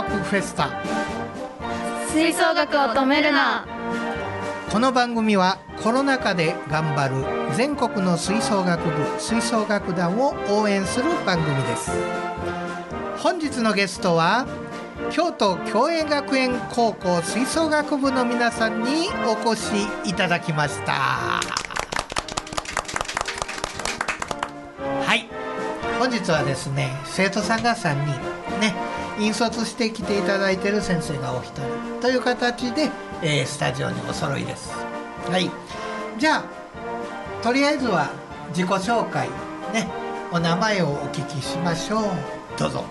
楽フェスタ。吹奏楽を止めるな。この番組はコロナ禍で頑張る全国の吹奏楽部吹奏楽団を応援する番組です。本日のゲストは京都共栄学園高校吹奏楽部の皆さんにお越しいただきました。はい。本日はですね生徒さんが3人。ね引率してきていただいている先生がお一人という形で、えースタジオにお揃いです。はい。じゃあとりあえずは自己紹介ねお名前をお聞きしましょう。どうぞ。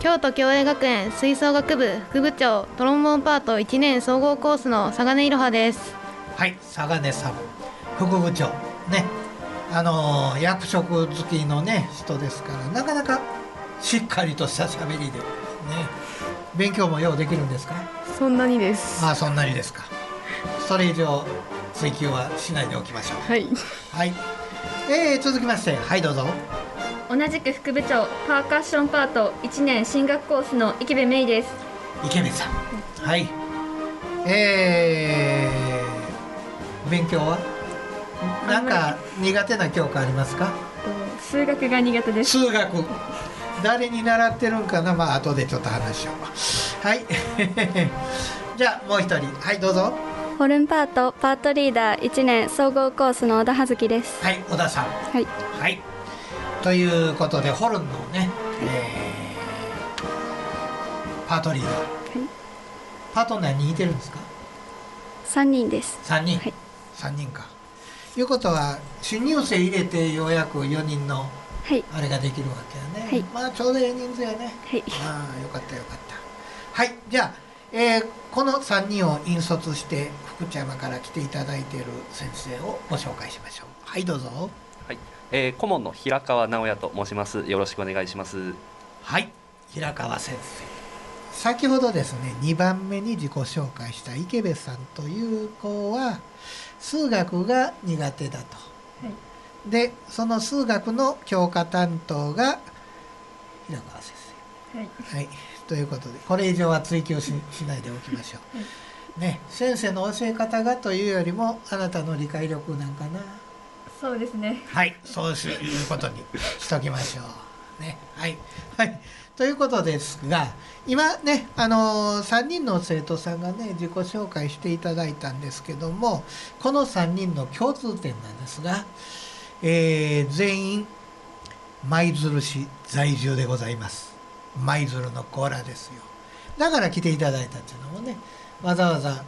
京都共栄学園吹奏楽部副部長トロンボーンパート1年総合コースの佐賀根いろはです。はい佐賀根さん副部長ね。あのー役職好きのね人ですからなかなかしっかりとした喋りで。ね勉強もようできるんですか？そんなにです。ああそんなにですか。それ以上追求はしないでおきましょう。はい。はい。えー、続きまして。はいどうぞ。同じく副部長パーカッションパート1年進学コースの池部芽衣です。池部さん。はい。えー、勉強は？なんか苦手な教科ありますか？数学が苦手です。数学誰に習ってるんかな？まあ後でちょっと話しよう。はい。じゃあもう一人。はいどうぞ。ホルンパートパートリーダー1年総合コースの小田葉月です。はい小田さん。はい。はい。ということでホルンのね、えーパートリーダー、パート何人いてるんですか？3人です。3人、はい。3人か。いうことは新入生入れてようやく4人のはい。あれができるわけやね、はい。まあちょうどええ人数やね。はい。ああよかったよかった。はい。じゃあ、えーこの3人を引率して福知山から来ていただいている先生をご紹介しましょう。はいどうぞ。はい、えー顧問の平川直也と申します。よろしくお願いします。はい。平川先生。先ほどですね2番目に自己紹介した池部さんという子は数学が苦手だと、でその数学の教科担当が平川先生はいはい、ということでこれ以上は追求ししないでおきましょう。ね、先生の教え方がというよりもあなたの理解力なんかな。そうですねはい、そうしいうことにしときましょう。ね、はい、はい。ということですが今ねあの3人の生徒さんがね自己紹介していただいたんですけどもこの3人の共通点なんですが、えー全員舞鶴市在住でございます。舞鶴の子らですよ。だから来ていただいたっていうのもねわざわざ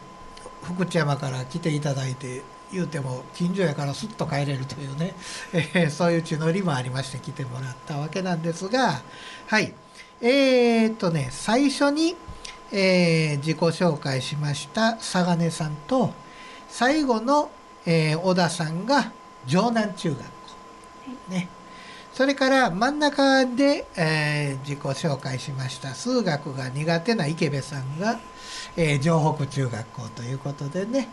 福知山から来ていただいて言うても近所やからすっと帰れるというね、えーそういう地の利もありまして来てもらったわけなんですがはい。えー、っとね最初に、えー自己紹介しました佐賀根さんと最後の、えー小田さんが城南中学校、ね。それから真ん中で、えー自己紹介しました。数学が苦手な池部さんが、えー城北中学校ということでね、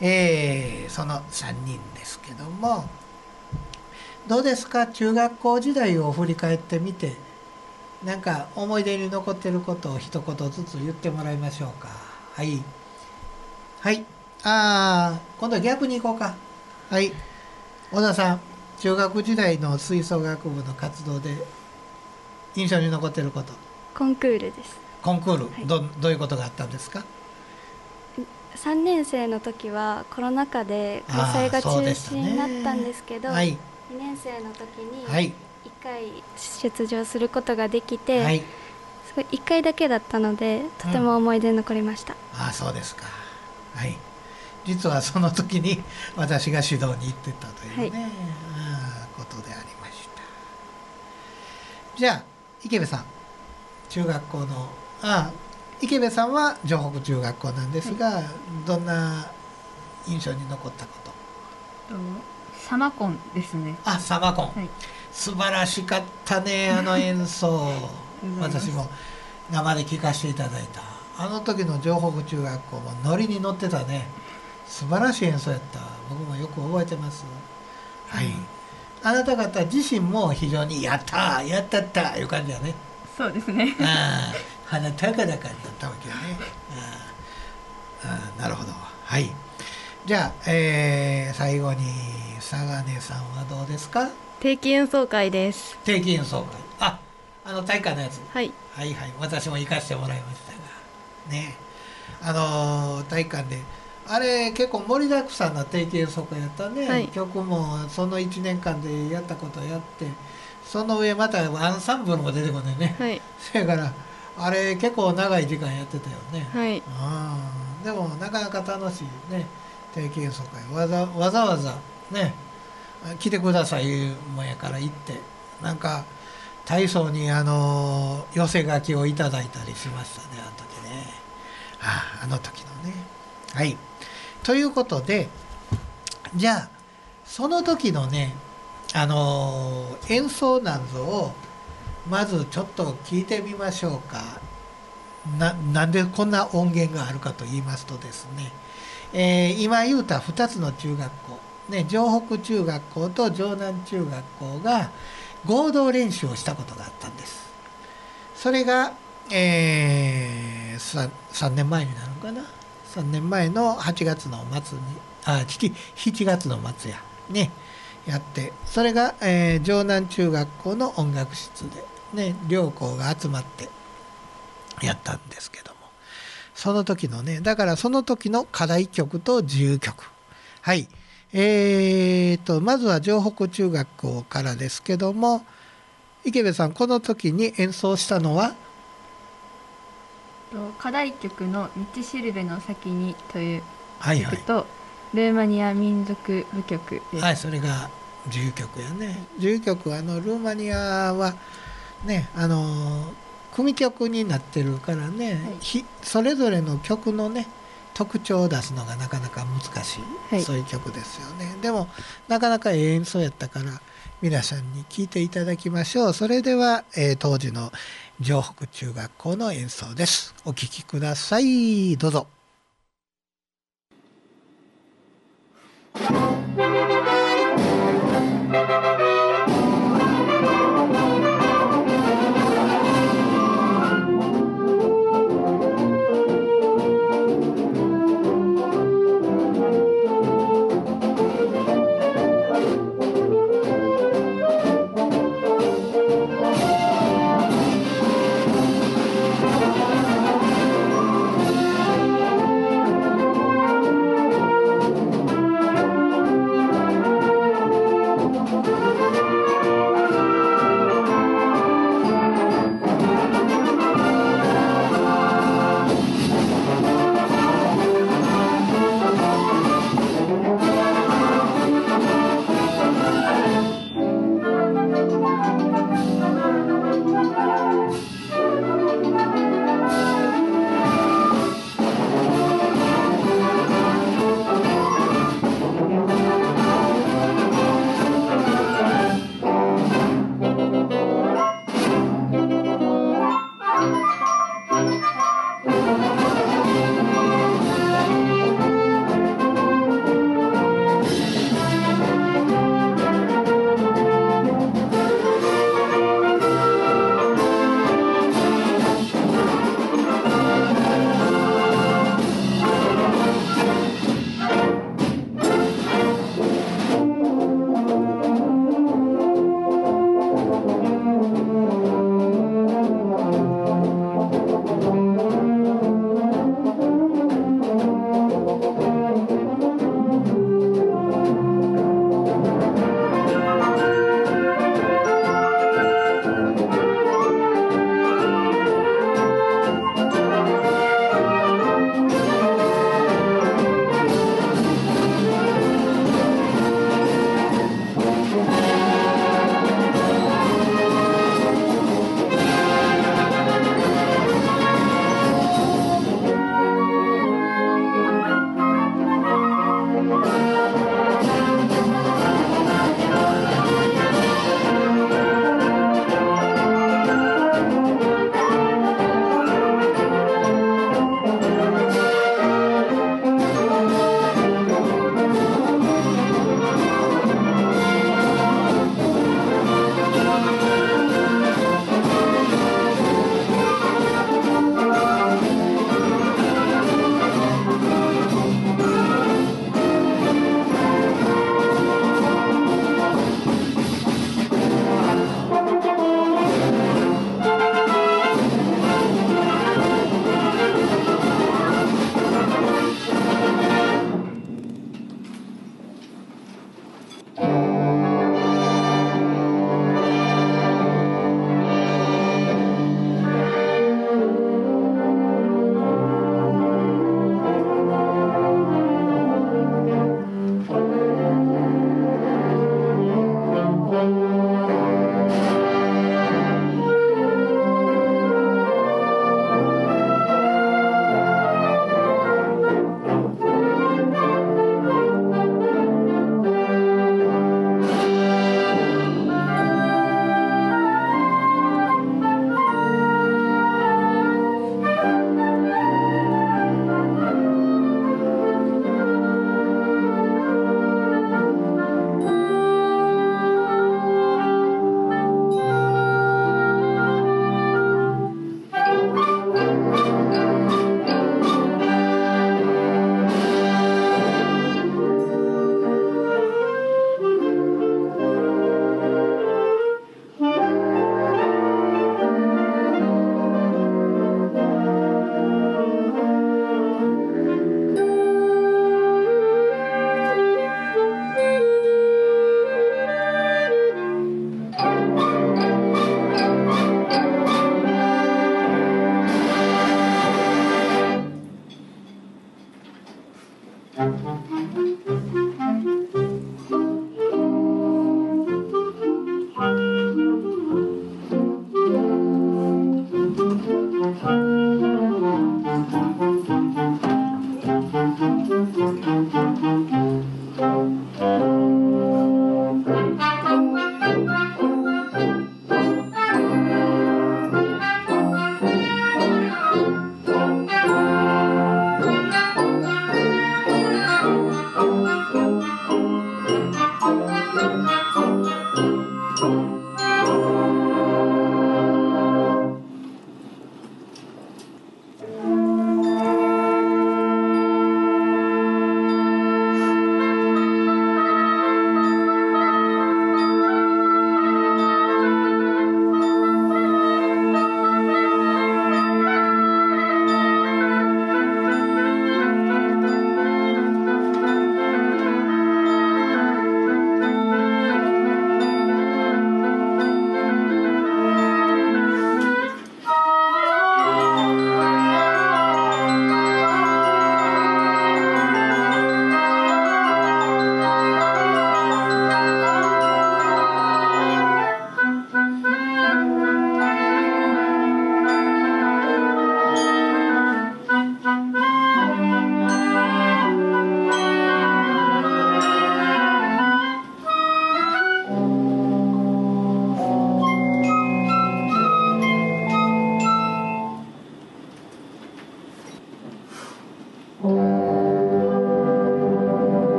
えーその3人ですけども。どうですか？中学校時代を振り返ってみてなんか思い出に残ってることを一言ずつ言ってもらいましょうか。はい。はい。ああ今度は逆に行こうか。はい小田さん中学時代の吹奏楽部の活動で印象に残ってること。コンクールです。コンクール、はい。どどういうことがあったんですか？3年生の時はコロナ禍で開催が中止になったんですけど、はい。2年生の時にはい。1回出場することができて、はい。すごい1回だけだったのでとても思い出に残りました。ああそうですか。はい実はその時に私が指導に行ってたというね、はい。ああことでありました。じゃあ池部さん。中学校のああ池部さんは城北中学校なんですが、どんな印象に残ったこと？サマコンですね。あサマコン、はい。素晴らしかったね あの演奏。私も生で聴かせていただいた。あの時の城北中学校もノリに乗ってたね素晴らしい演奏やった。僕もよく覚えてます。はい、あなた方自身も非常に「やったーやったった!」いう感じやね。そうですね。あ鼻高々になったわけね。あーあーなるほど。はい。じゃあ、えー最後に佐賀根さんはどうですか？定期演奏会です。定期演奏会。ああの大会のやつ。はい。はいはい。私も行かせてもらいましたが。ね。あのー体育館であれ結構盛りだくさんな定期演奏会やったね、はい。曲もその1年間でやったことやってその上またアンサンブルも出てこないね、はい。そやからあれ結構長い時間やってたよね、はい。あーでもなかなか楽しいね。定期演奏会わざわざわざね来てくださいもんやから行って。なんか大層にあの寄せ書きをいただいたりしましたねあの時ね。あああの時のね。はいということでじゃあその時のねあの演奏なんぞをまずちょっと聞いてみましょうか。ななんでこんな音源があるかと言いますとですね、えー今言うた2つの中学校、ね、城北中学校と城南中学校が合同練習をしたことがあったんです。それが、え 3, 3年前になるのかな。3年前の8月の末にあ 7, 7月の末やねやってそれが、えー城南中学校の音楽室でね両校が集まってやったんですけども。その時のねだからその時の課題曲と自由曲。はい。えー、とまずは城北中学校からですけども池部さんこの時に演奏したのは課題曲の「道しるべの先に」というはいはい曲と、ルーマニア民族舞曲です、はい、それが自由曲やね。自由曲はあのルーマニアはね、あの組曲になってるからね、はいひそれぞれの曲のね特徴を出すのがなかなか難しい、はいそういう曲ですよね。でもなかなかええ演奏やったから皆さんに聴いていただきましょう。それでは、えー当時の城北中学校の演奏です。お聴きください。どうぞ。「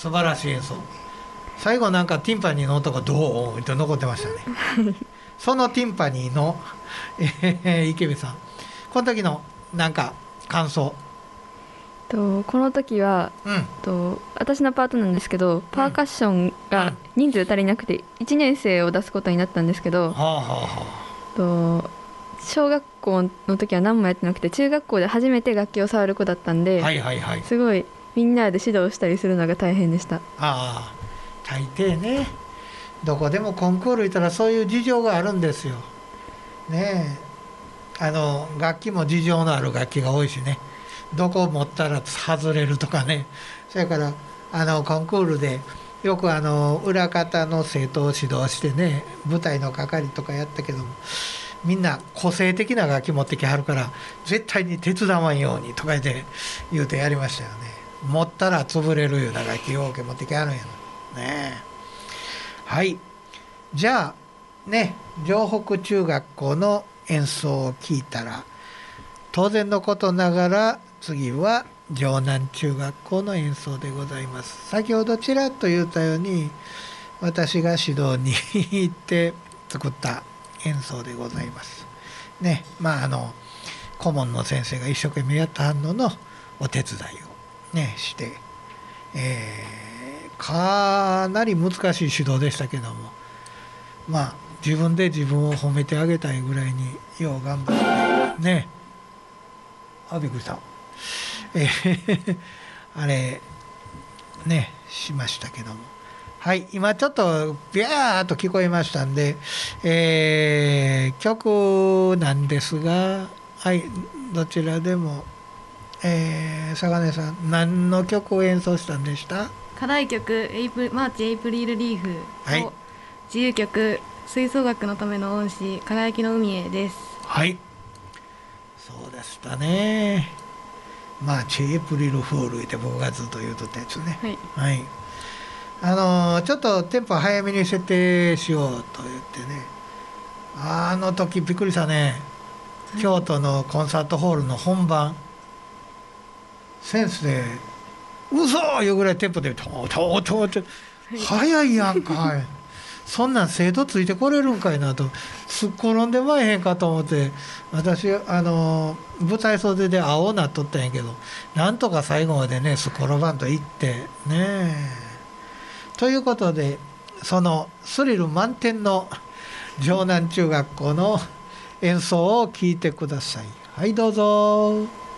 素晴らしい演奏。最後なんかティンパニーの音がドーンって残ってましたね。そのティンパニーの、えー池部さん。この時のなんか感想。とこの時はうん。と私のパートなんですけどパーカッションが人数足りなくて1年生を出すことになったんですけどはあはあはと小学校の時は何もやってなくて中学校で初めて楽器を触る子だったんで、あはいはいはい。すごいみんなで指導したりするのが大変でした。ああ大抵ね。どこでもコンクール行ったらそういう事情があるんですよ。ねえ。あの楽器も事情のある楽器が多いしね。どこ持ったら外れるとかね。それからあのコンクールでよくあの裏方の生徒を指導してね舞台の係とかやったけどもみんな個性的な楽器持ってきはるから絶対に手伝わんようにとか言って言うてやりましたよね。持ったら潰れるような楽器を持ってきはるんやな。ねはい。じゃあね城北中学校の演奏を聞いたら当然のことながら次は城南中学校の演奏でございます。先ほどちらっと言ったように私が指導に行って作った演奏でございます。ねまああの顧問の先生が一生懸命やった反応のお手伝いをねして、えーかなり難しい指導でしたけどもまあ自分で自分を褒めてあげたいぐらいによう頑張ってね。あびっくりした。えーあれねしましたけども。はい今ちょっとビャーっと聞こえましたんで、えー曲なんですがはいどちらでも、えー、坂根さん何の曲を演奏したんでした？課題曲エイプマーチエイプリルリーフはい。と自由曲吹奏楽のための恩師輝きの海へです。はい。そうでしたね。まあチェープリルフールって僕がずっと言うとったやつね。はい。はい。あのーちょっとテンポ早めに設定しようと言ってね。あの時びっくりしたね。京都のコンサートホールの本番先生嘘いうぐらいテンポで「とうとうとうと早いやんか い」そんなん生徒ついてこれるんかいなとすっ転んでまいへんかと思って私あの舞台袖で青なっとったんやけどなんとか最後までねすっ転ばんと行ってね。えということでそのスリル満点の城南中学校の演奏を聴いてください。はいどうぞ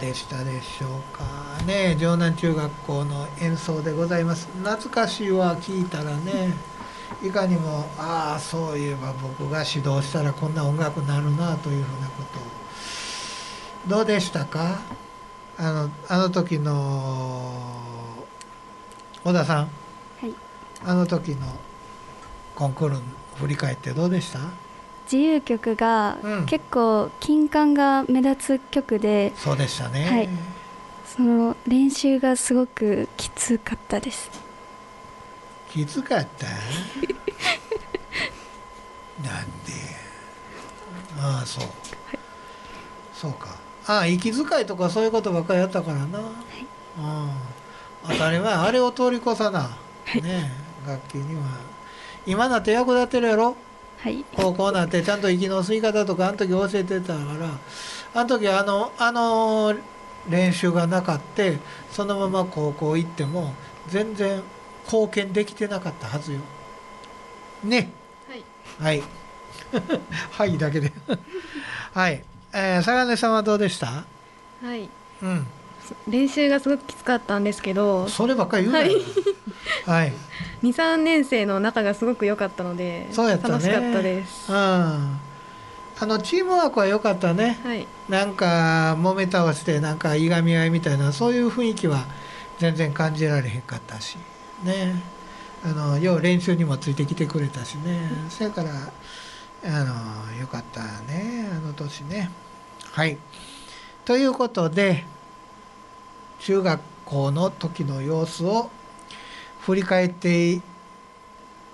でしたでしょうかね。城南中学校の演奏でございます。懐かしいは聞いたらね いかにもああそういえば僕が指導したらこんな音楽になるなというふうなこと。をどうでしたか？あのあの時の小田さん。はい。あの時のコンクール振り返ってどうでした？自由曲がうん。結構金管が目立つ曲で、そうでしたね、はい。その練習がすごくきつかったです。きつかった？なんで？ああそう、そうか。ああ息遣いとかそういうことばっかりやったからな、うん当たり前あれを通り越さな、ね。楽器には。今なって役立ってるやろ？はい。高校なってちゃんと息の吸い方とかあの時教えてたからあの時あのあの練習がなかってそのまま高校行っても全然貢献できてなかったはずよ。ね。はい。はい。はいだけで。はい、えー、坂根さんはどうでした？はい。うん練習がすごくきつかったんですけどそればっかり言うなよ。はい、23年生の仲がすごく良かったのでそうやったね。楽しかったです。うん。あのチームワークは良かったね。はい。なんか揉め倒してなんかいがみ合いみたいなそういう雰囲気は全然感じられへんかったし。ね。あのよう練習にもついてきてくれたしね。そやからあのよかったね。あの年ね。はい。ということで中学校の時の様子を振り返ってい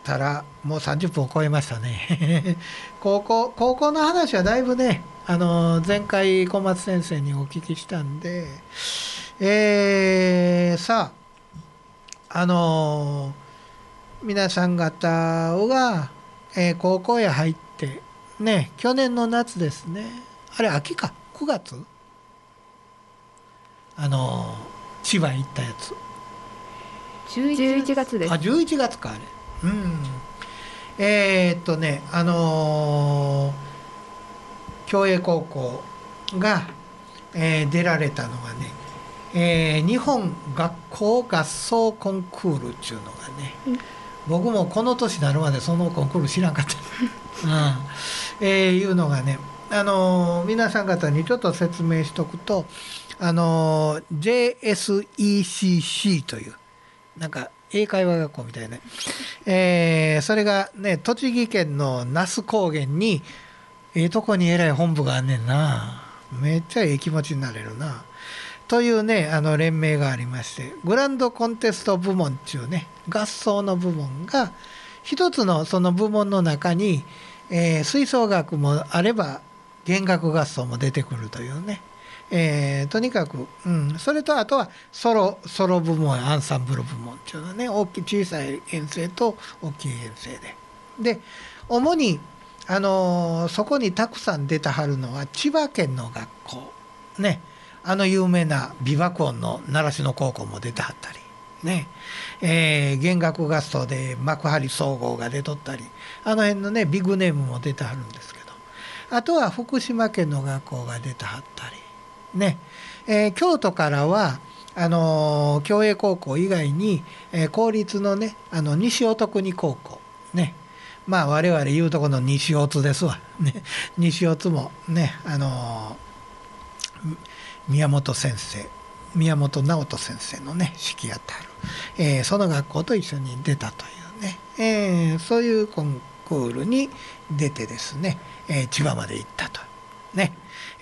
たらもう30分を超えましたね。高校高校の話はだいぶねあの前回小松先生にお聞きしたんでえーさああの皆さん方が、えー高校へ入ってね去年の夏ですね。あれ秋か？9月？あの千葉行ったやつ。11月。です。あ11月かあれ。うん。えーっとねあのー共栄高校が、えー出られたのがね、えー日本学校合奏コンクールっていうのがね、僕もこの年になるまでそのコンクール知らんかった、うん。えーいうのがね、あのー皆さん方にちょっと説明しとくと、あの JSECC というなんか英会話学校みたいな、えーそれがね栃木県の那須高原にええとこにえらい本部があんねんな。めっちゃええ気持ちになれるな。というねあの連盟がありましてグランドコンテスト部門っていうね合奏の部門が一つのその部門の中に、えー吹奏楽もあれば弦楽合奏も出てくるというね、えーとにかく、うん、それとあとはソロソロ部門アンサンブル部門っていうのはね大き小さい編成と大きい編成で。で主にあのーそこにたくさん出たはるのは千葉県の学校。ね。あの有名な美爆音の習志野高校も出てはったり。ね。えー弦楽合奏で幕張総合が出とったり。あの辺のねビッグネームも出てはるんですけど。あとは福島県の学校が出てはったり。ね、えー京都からはあのー共栄高校以外に、えー公立のねあの西音国高校ね。まあ我々言うとこの西大津ですわ、ね、西大津もねあのー宮本先生宮本直人先生のね指揮やってある、えーその学校と一緒に出たというね、えーそういうコンクールに出てですね、え千葉まで行ったとね、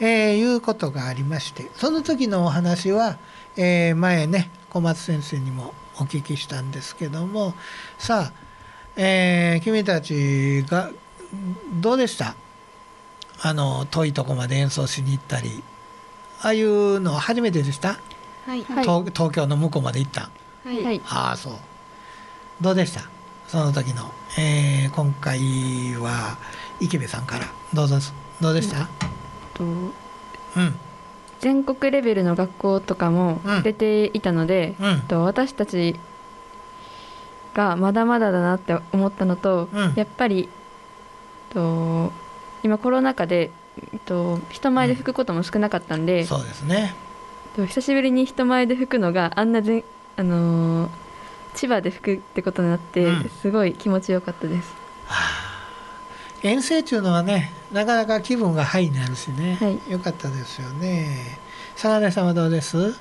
えーいうことがありましてその時のお話は、えー前ね小松先生にもお聞きしたんですけどもさあ、えー君たちがどうでした？あの遠いとこまで演奏しに行ったりああいうの初めてでした、はい。はい。東東京の向こうまで行った？んはい、はい。ああそう。どうでした？その時の、えー今回は池部さんから。どうぞどうでした？とうん。全国レベルの学校とかもうん。出ていたので、うん。と私たちがまだまだだなって思ったのと、うん。やっぱりと今コロナ禍でと、人前で吹くことも少なかったんで、そうですね。と久しぶりに人前で吹くのがあんなぜ、あのー千葉で吹くってことになって、うん。すごい気持ちよかったです。遠征っていうのはねなかなか気分がハイになるしね、はい。よかったですよね。相良さんはどうです、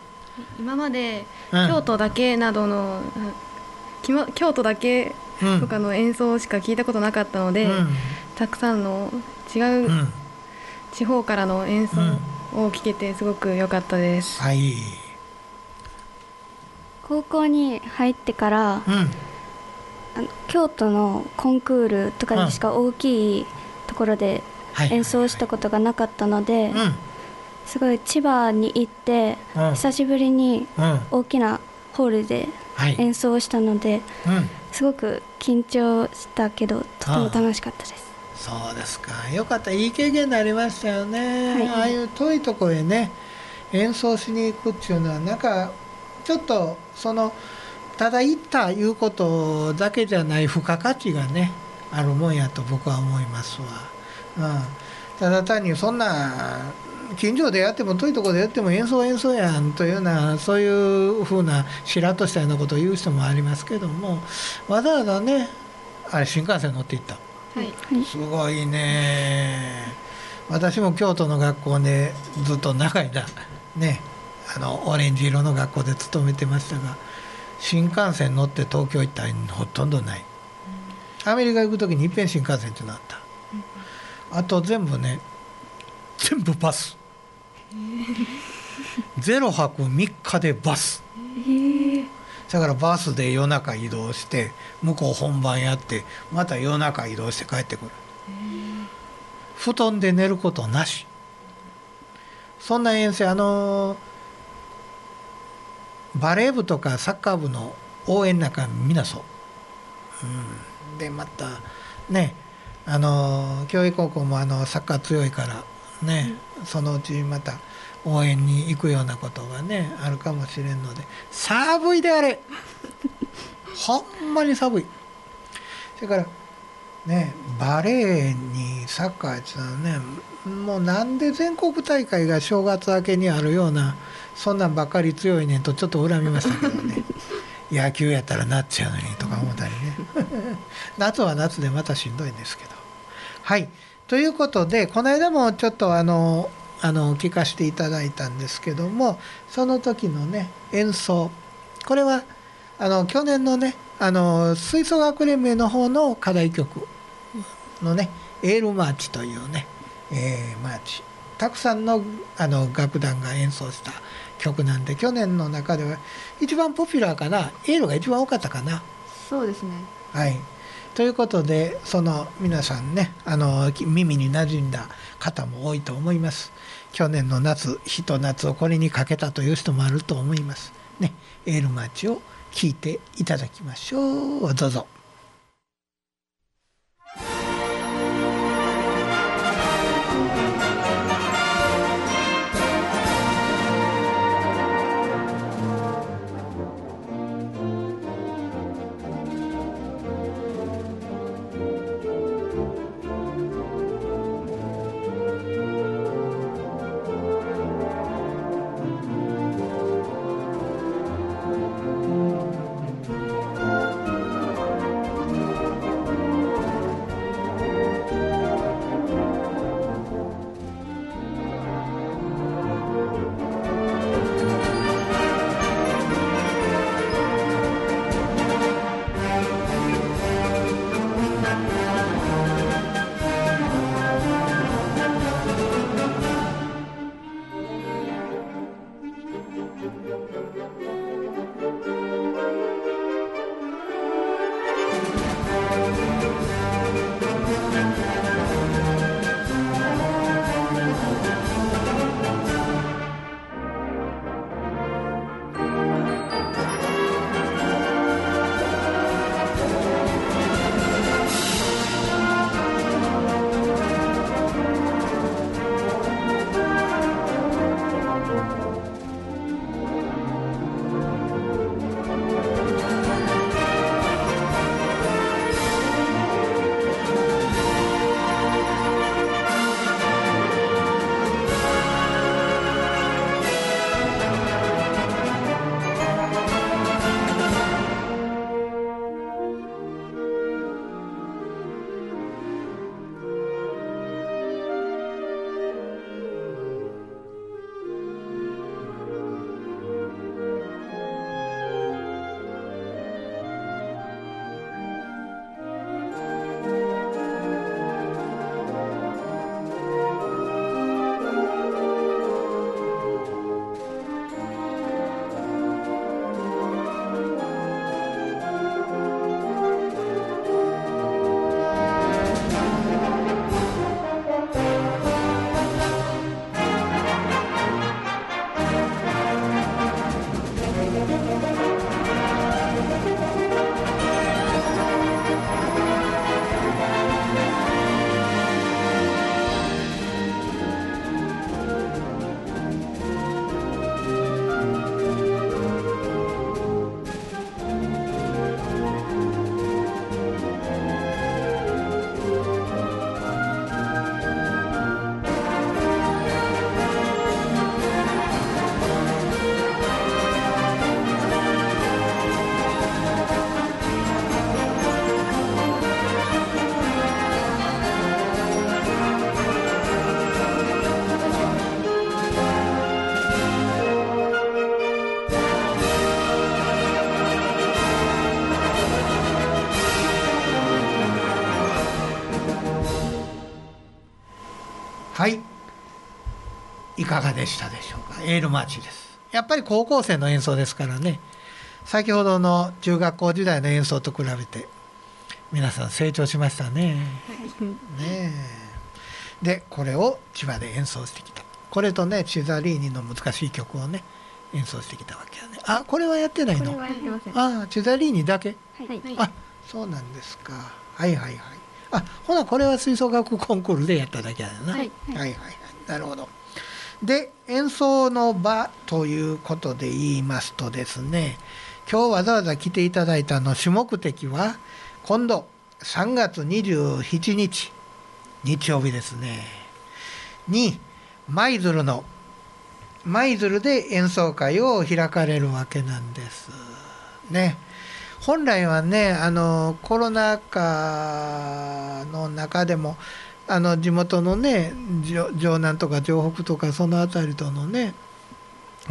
今までうん。京都だけなどの、うんきま京都だけうんとかの演奏しか聞いたことなかったので、うん。たくさんの違ううん。地方からの演奏を聞けてすごく良かったです。はい。高校に入ってから京都のコンクールとかでしか大きいところではい。演奏したことがなかったので、うん。すごい千葉に行ってうん。久しぶりにうん。大きなホールではい。演奏したのでうん。すごく緊張したけどとても楽しかったです。そうですか。よかった。いい経験になりましたよね、はい。ああいう遠いところへね演奏しに行くっていうのはなんかちょっとそのただ行ったいうことだけじゃない付加価値がねあるもんやと僕は思いますわ、うん、ただ単にそんな近所でやっても遠いところでやっても演奏は演奏やんというようなそういうふうなしらっとしたようなことを言う人もありますけどもわざわざねあれ新幹線乗って行った。はい、すごいね。私も京都の学校でずっと長い間ねあのオレンジ色の学校で勤めてましたが新幹線乗って東京行ったらほとんどない。アメリカ行く時にいっぺん新幹線ってなった。あと全部ね全部バス。0泊3日でバス。だからバスで夜中移動して向こう本番やってまた夜中移動して帰ってくる。布団で寝ることなし。そんな遠征あのバレー部とかサッカー部の応援なんかみんなそう、うん、でまたねあの教育高校もあのサッカー強いからね、そのうちまた応援に行くようなことがねあるかもしれんので。寒いであれ。ほんまに寒い。それからねバレーにサッカーっていうのはねもうなんで全国大会が正月明けにあるようなそんなんばっかり強いねんとちょっと恨みましたけどね。野球やったらなっちゃうのにとか思ったりね。夏は夏でまたしんどいんですけど。はい。ということでこの間もちょっとあのあの聞かせていただいたんですけどもその時のね演奏。これはあの去年のねあの吹奏楽連盟の方の課題曲のね「エールマーチ」というね、えーマーチ。たくさんのあの楽団が演奏した曲なんで去年の中では一番ポピュラーかなエールが一番多かったかな。そうですね。はい、ということでその皆さんねあのき耳に馴染んだ方も多いと思います。去年の夏ひと夏をこれにかけたという人もあると思います。ね。エールマーチを聞いていただきましょう。どうぞ「いかがでしたでしょうか？エールマーチです。やっぱり高校生の演奏ですからね。先ほどの中学校時代の演奏と比べて皆さん成長しましたね。ねえ。でこれを千葉で演奏してきた。これとねチザリーニの難しい曲をね演奏してきたわけやね。あこれはやってないの？あチザリーニだけ？はい。あそうなんですか。はいはいはい。あほなこれは吹奏楽コンクールでやっただけだよな、はい。はいはいはい。なるほどで演奏の場ということで言いますとですね今日わざわざ来ていただいたの主目的は今度3月27日日曜日ですねに舞鶴の舞鶴で演奏会を開かれるわけなんですね。本来はねあのコロナ禍の中でもあの地元のね城南とか城北とかその辺りとのね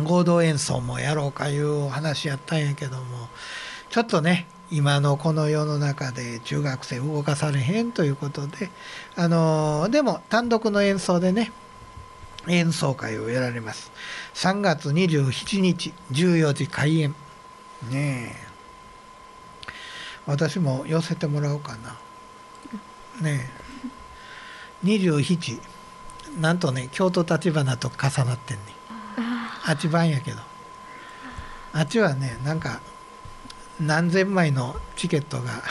合同演奏もやろうかいう話やったんやけどもちょっとね今のこの世の中で中学生動かされへんということであのでも単独の演奏でね演奏会をやられます。3月27日14時開演。ねえ。私も寄せてもらおうかな。ねえ。27なんとね京都立花と重なってんねあっち番やけど。あっちはねなんか何千枚のチケットが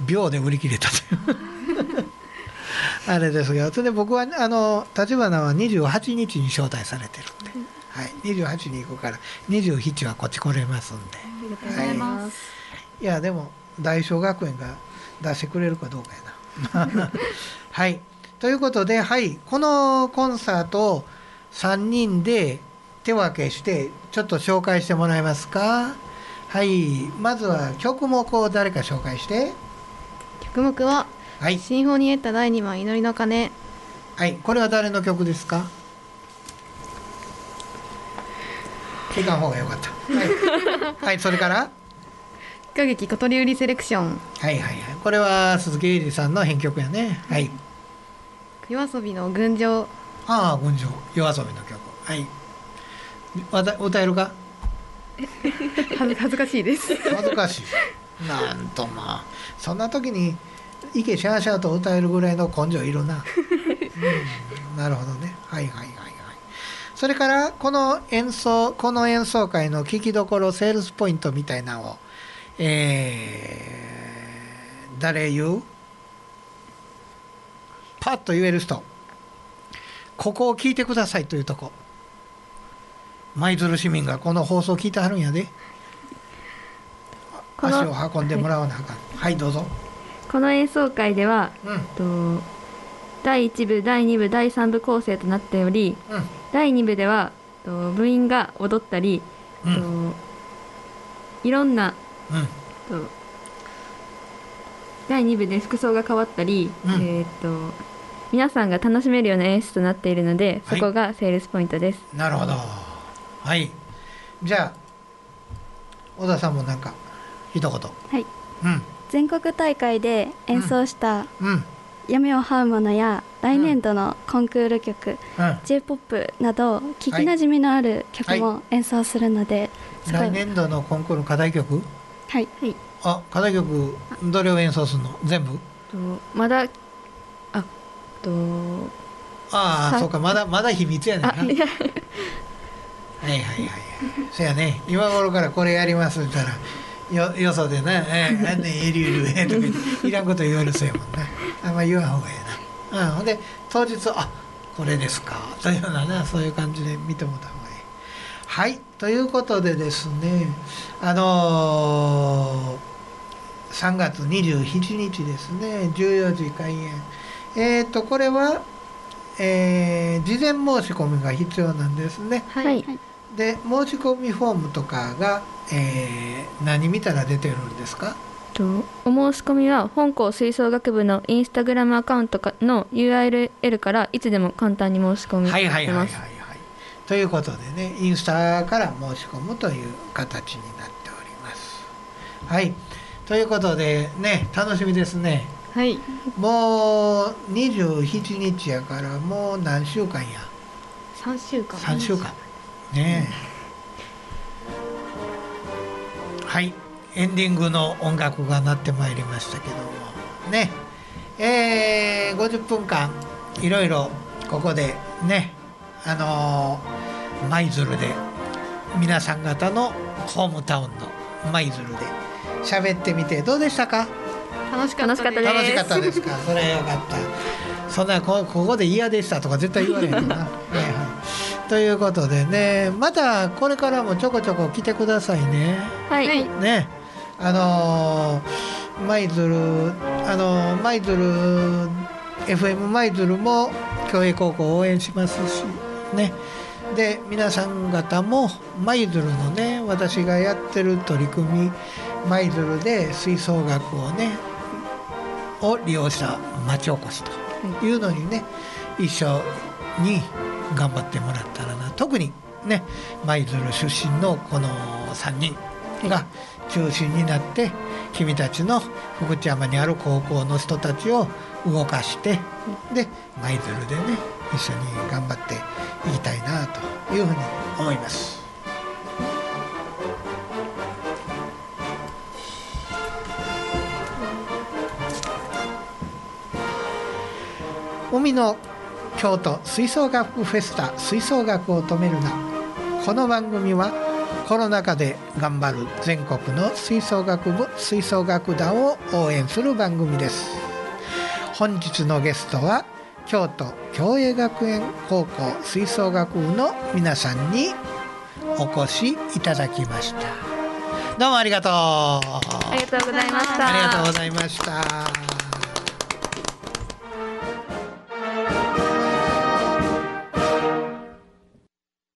秒で売り切れたという。あれですがそれで僕はあの立花は28日に招待されてるん。で、はい、28に行くから27はこっち来れますんで。ありがとうございます、い。やでも大正学園が出してくれるかどうかやな。はいということで、はい、このコンサートを3人で手分けしてちょっと紹介してもらえますか？はいまずは曲目を誰か紹介して。曲目ははい、シンフォニエッタ第2番祈りの鐘はい、これは誰の曲ですか？聞かん方がよかった。はい、はい、それから？歌劇小鳥売りセレクションはいはいはいこれは鈴木英二さんの編曲やね。はい。夜遊びの群青ああ、群青、夜遊びの曲。はい。わた歌えるか。恥 ず恥ずかしいです恥ずかしい。なんとまあ、そんな時に。池シャーシャーと歌えるぐらいの根性いるな。うん、なるほどね。はいはいはいはい。それから、この演奏、この演奏会の聞きどころ、セールスポイントみたいなのを。えー、誰言う？パッと言える人。ここを聞いてくださいというとこ。舞鶴市民がこの放送聞いてはるんやで。足を運んでもらわなあかん。はい、どうぞ。この演奏会ではうん、と第1部第2部第3部構成となっておりうん、第2部ではと部員が踊ったり、うん、といろんなうん、と第2部で服装が変わったり、うんえー、と皆さんが楽しめるような演出となっているのでそこがセールスポイントです、なるほど。はい。じゃあ、小田さんもなんか、一言。はい。うん、全国大会で演奏したうん、「やめを這うもの」や来年度のコンクール曲、うん。j p o p など聞きなじみのある曲も演奏するので、すごい。来年度のコンクール課題曲？はい。はいあ、課題曲、どれを演奏するの？全部？とまだあとああ、さそうか、まだ、まだ秘密やねんな。はいはいはい。そやね、今頃からこれやりますったら、よ、よそでな、えー、あんねん、えりゅうりゅうえとかいらんこと言われそうやもんな。あんま言わん方がええな。うん、ほんで、当日、あ、これですか、というようなな、そういう感じで見てもらった方がいい。はい、ということでですね、あのー、3月27日ですね、14時開演。えっ、と、これは、えー事前申し込みが必要なんですね。はい、で申し込みフォームとかが、えー何見たら出てるんですか？とお申し込みは本校吹奏楽部のインスタグラムアカウントかの URL からいつでも簡単に申し込みではいはいきますはいはいはい。ということでねインスタから申し込むという形になっております。はいということでね楽しみですねはい。もう27日やからもう何週間や？3週間。3週間。ねえ。はい。エンディングの音楽が鳴ってまいりましたけども。ね。えー、50分間。いろいろここでね。あのー舞鶴で皆さん方のホームタウンの舞鶴で喋ってみてどうでしたか？楽しかった楽しかったです。楽しかったですか。それはよかった。そんなこここで嫌でしたとか絶対言われへんよな、い、ということでねまたこれからもちょこちょこ来てくださいね。はい、はい。ね。あのー舞鶴あのー舞鶴 FM 舞鶴も共栄高校を応援しますし。ね。で皆さん方も舞鶴のね私がやってる取り組み舞鶴で吹奏楽をねを利用した町おこしというのにね一緒に頑張ってもらったらな特にね舞鶴出身のこの3人が中心になって君たちの福知山にある高校の人たちを動かしてで舞鶴でね一緒に頑張っていきたいなというふうに思います。海の京都吹奏楽フェスタ吹奏楽を止めるな。この番組はコロナ禍で頑張る全国の吹奏楽部吹奏楽団を応援する番組です。本日のゲストは京都共栄学園高校吹奏楽部の皆さんにお越しいただきました。どうもありがとう。ありがとうございました。ありがとうございました。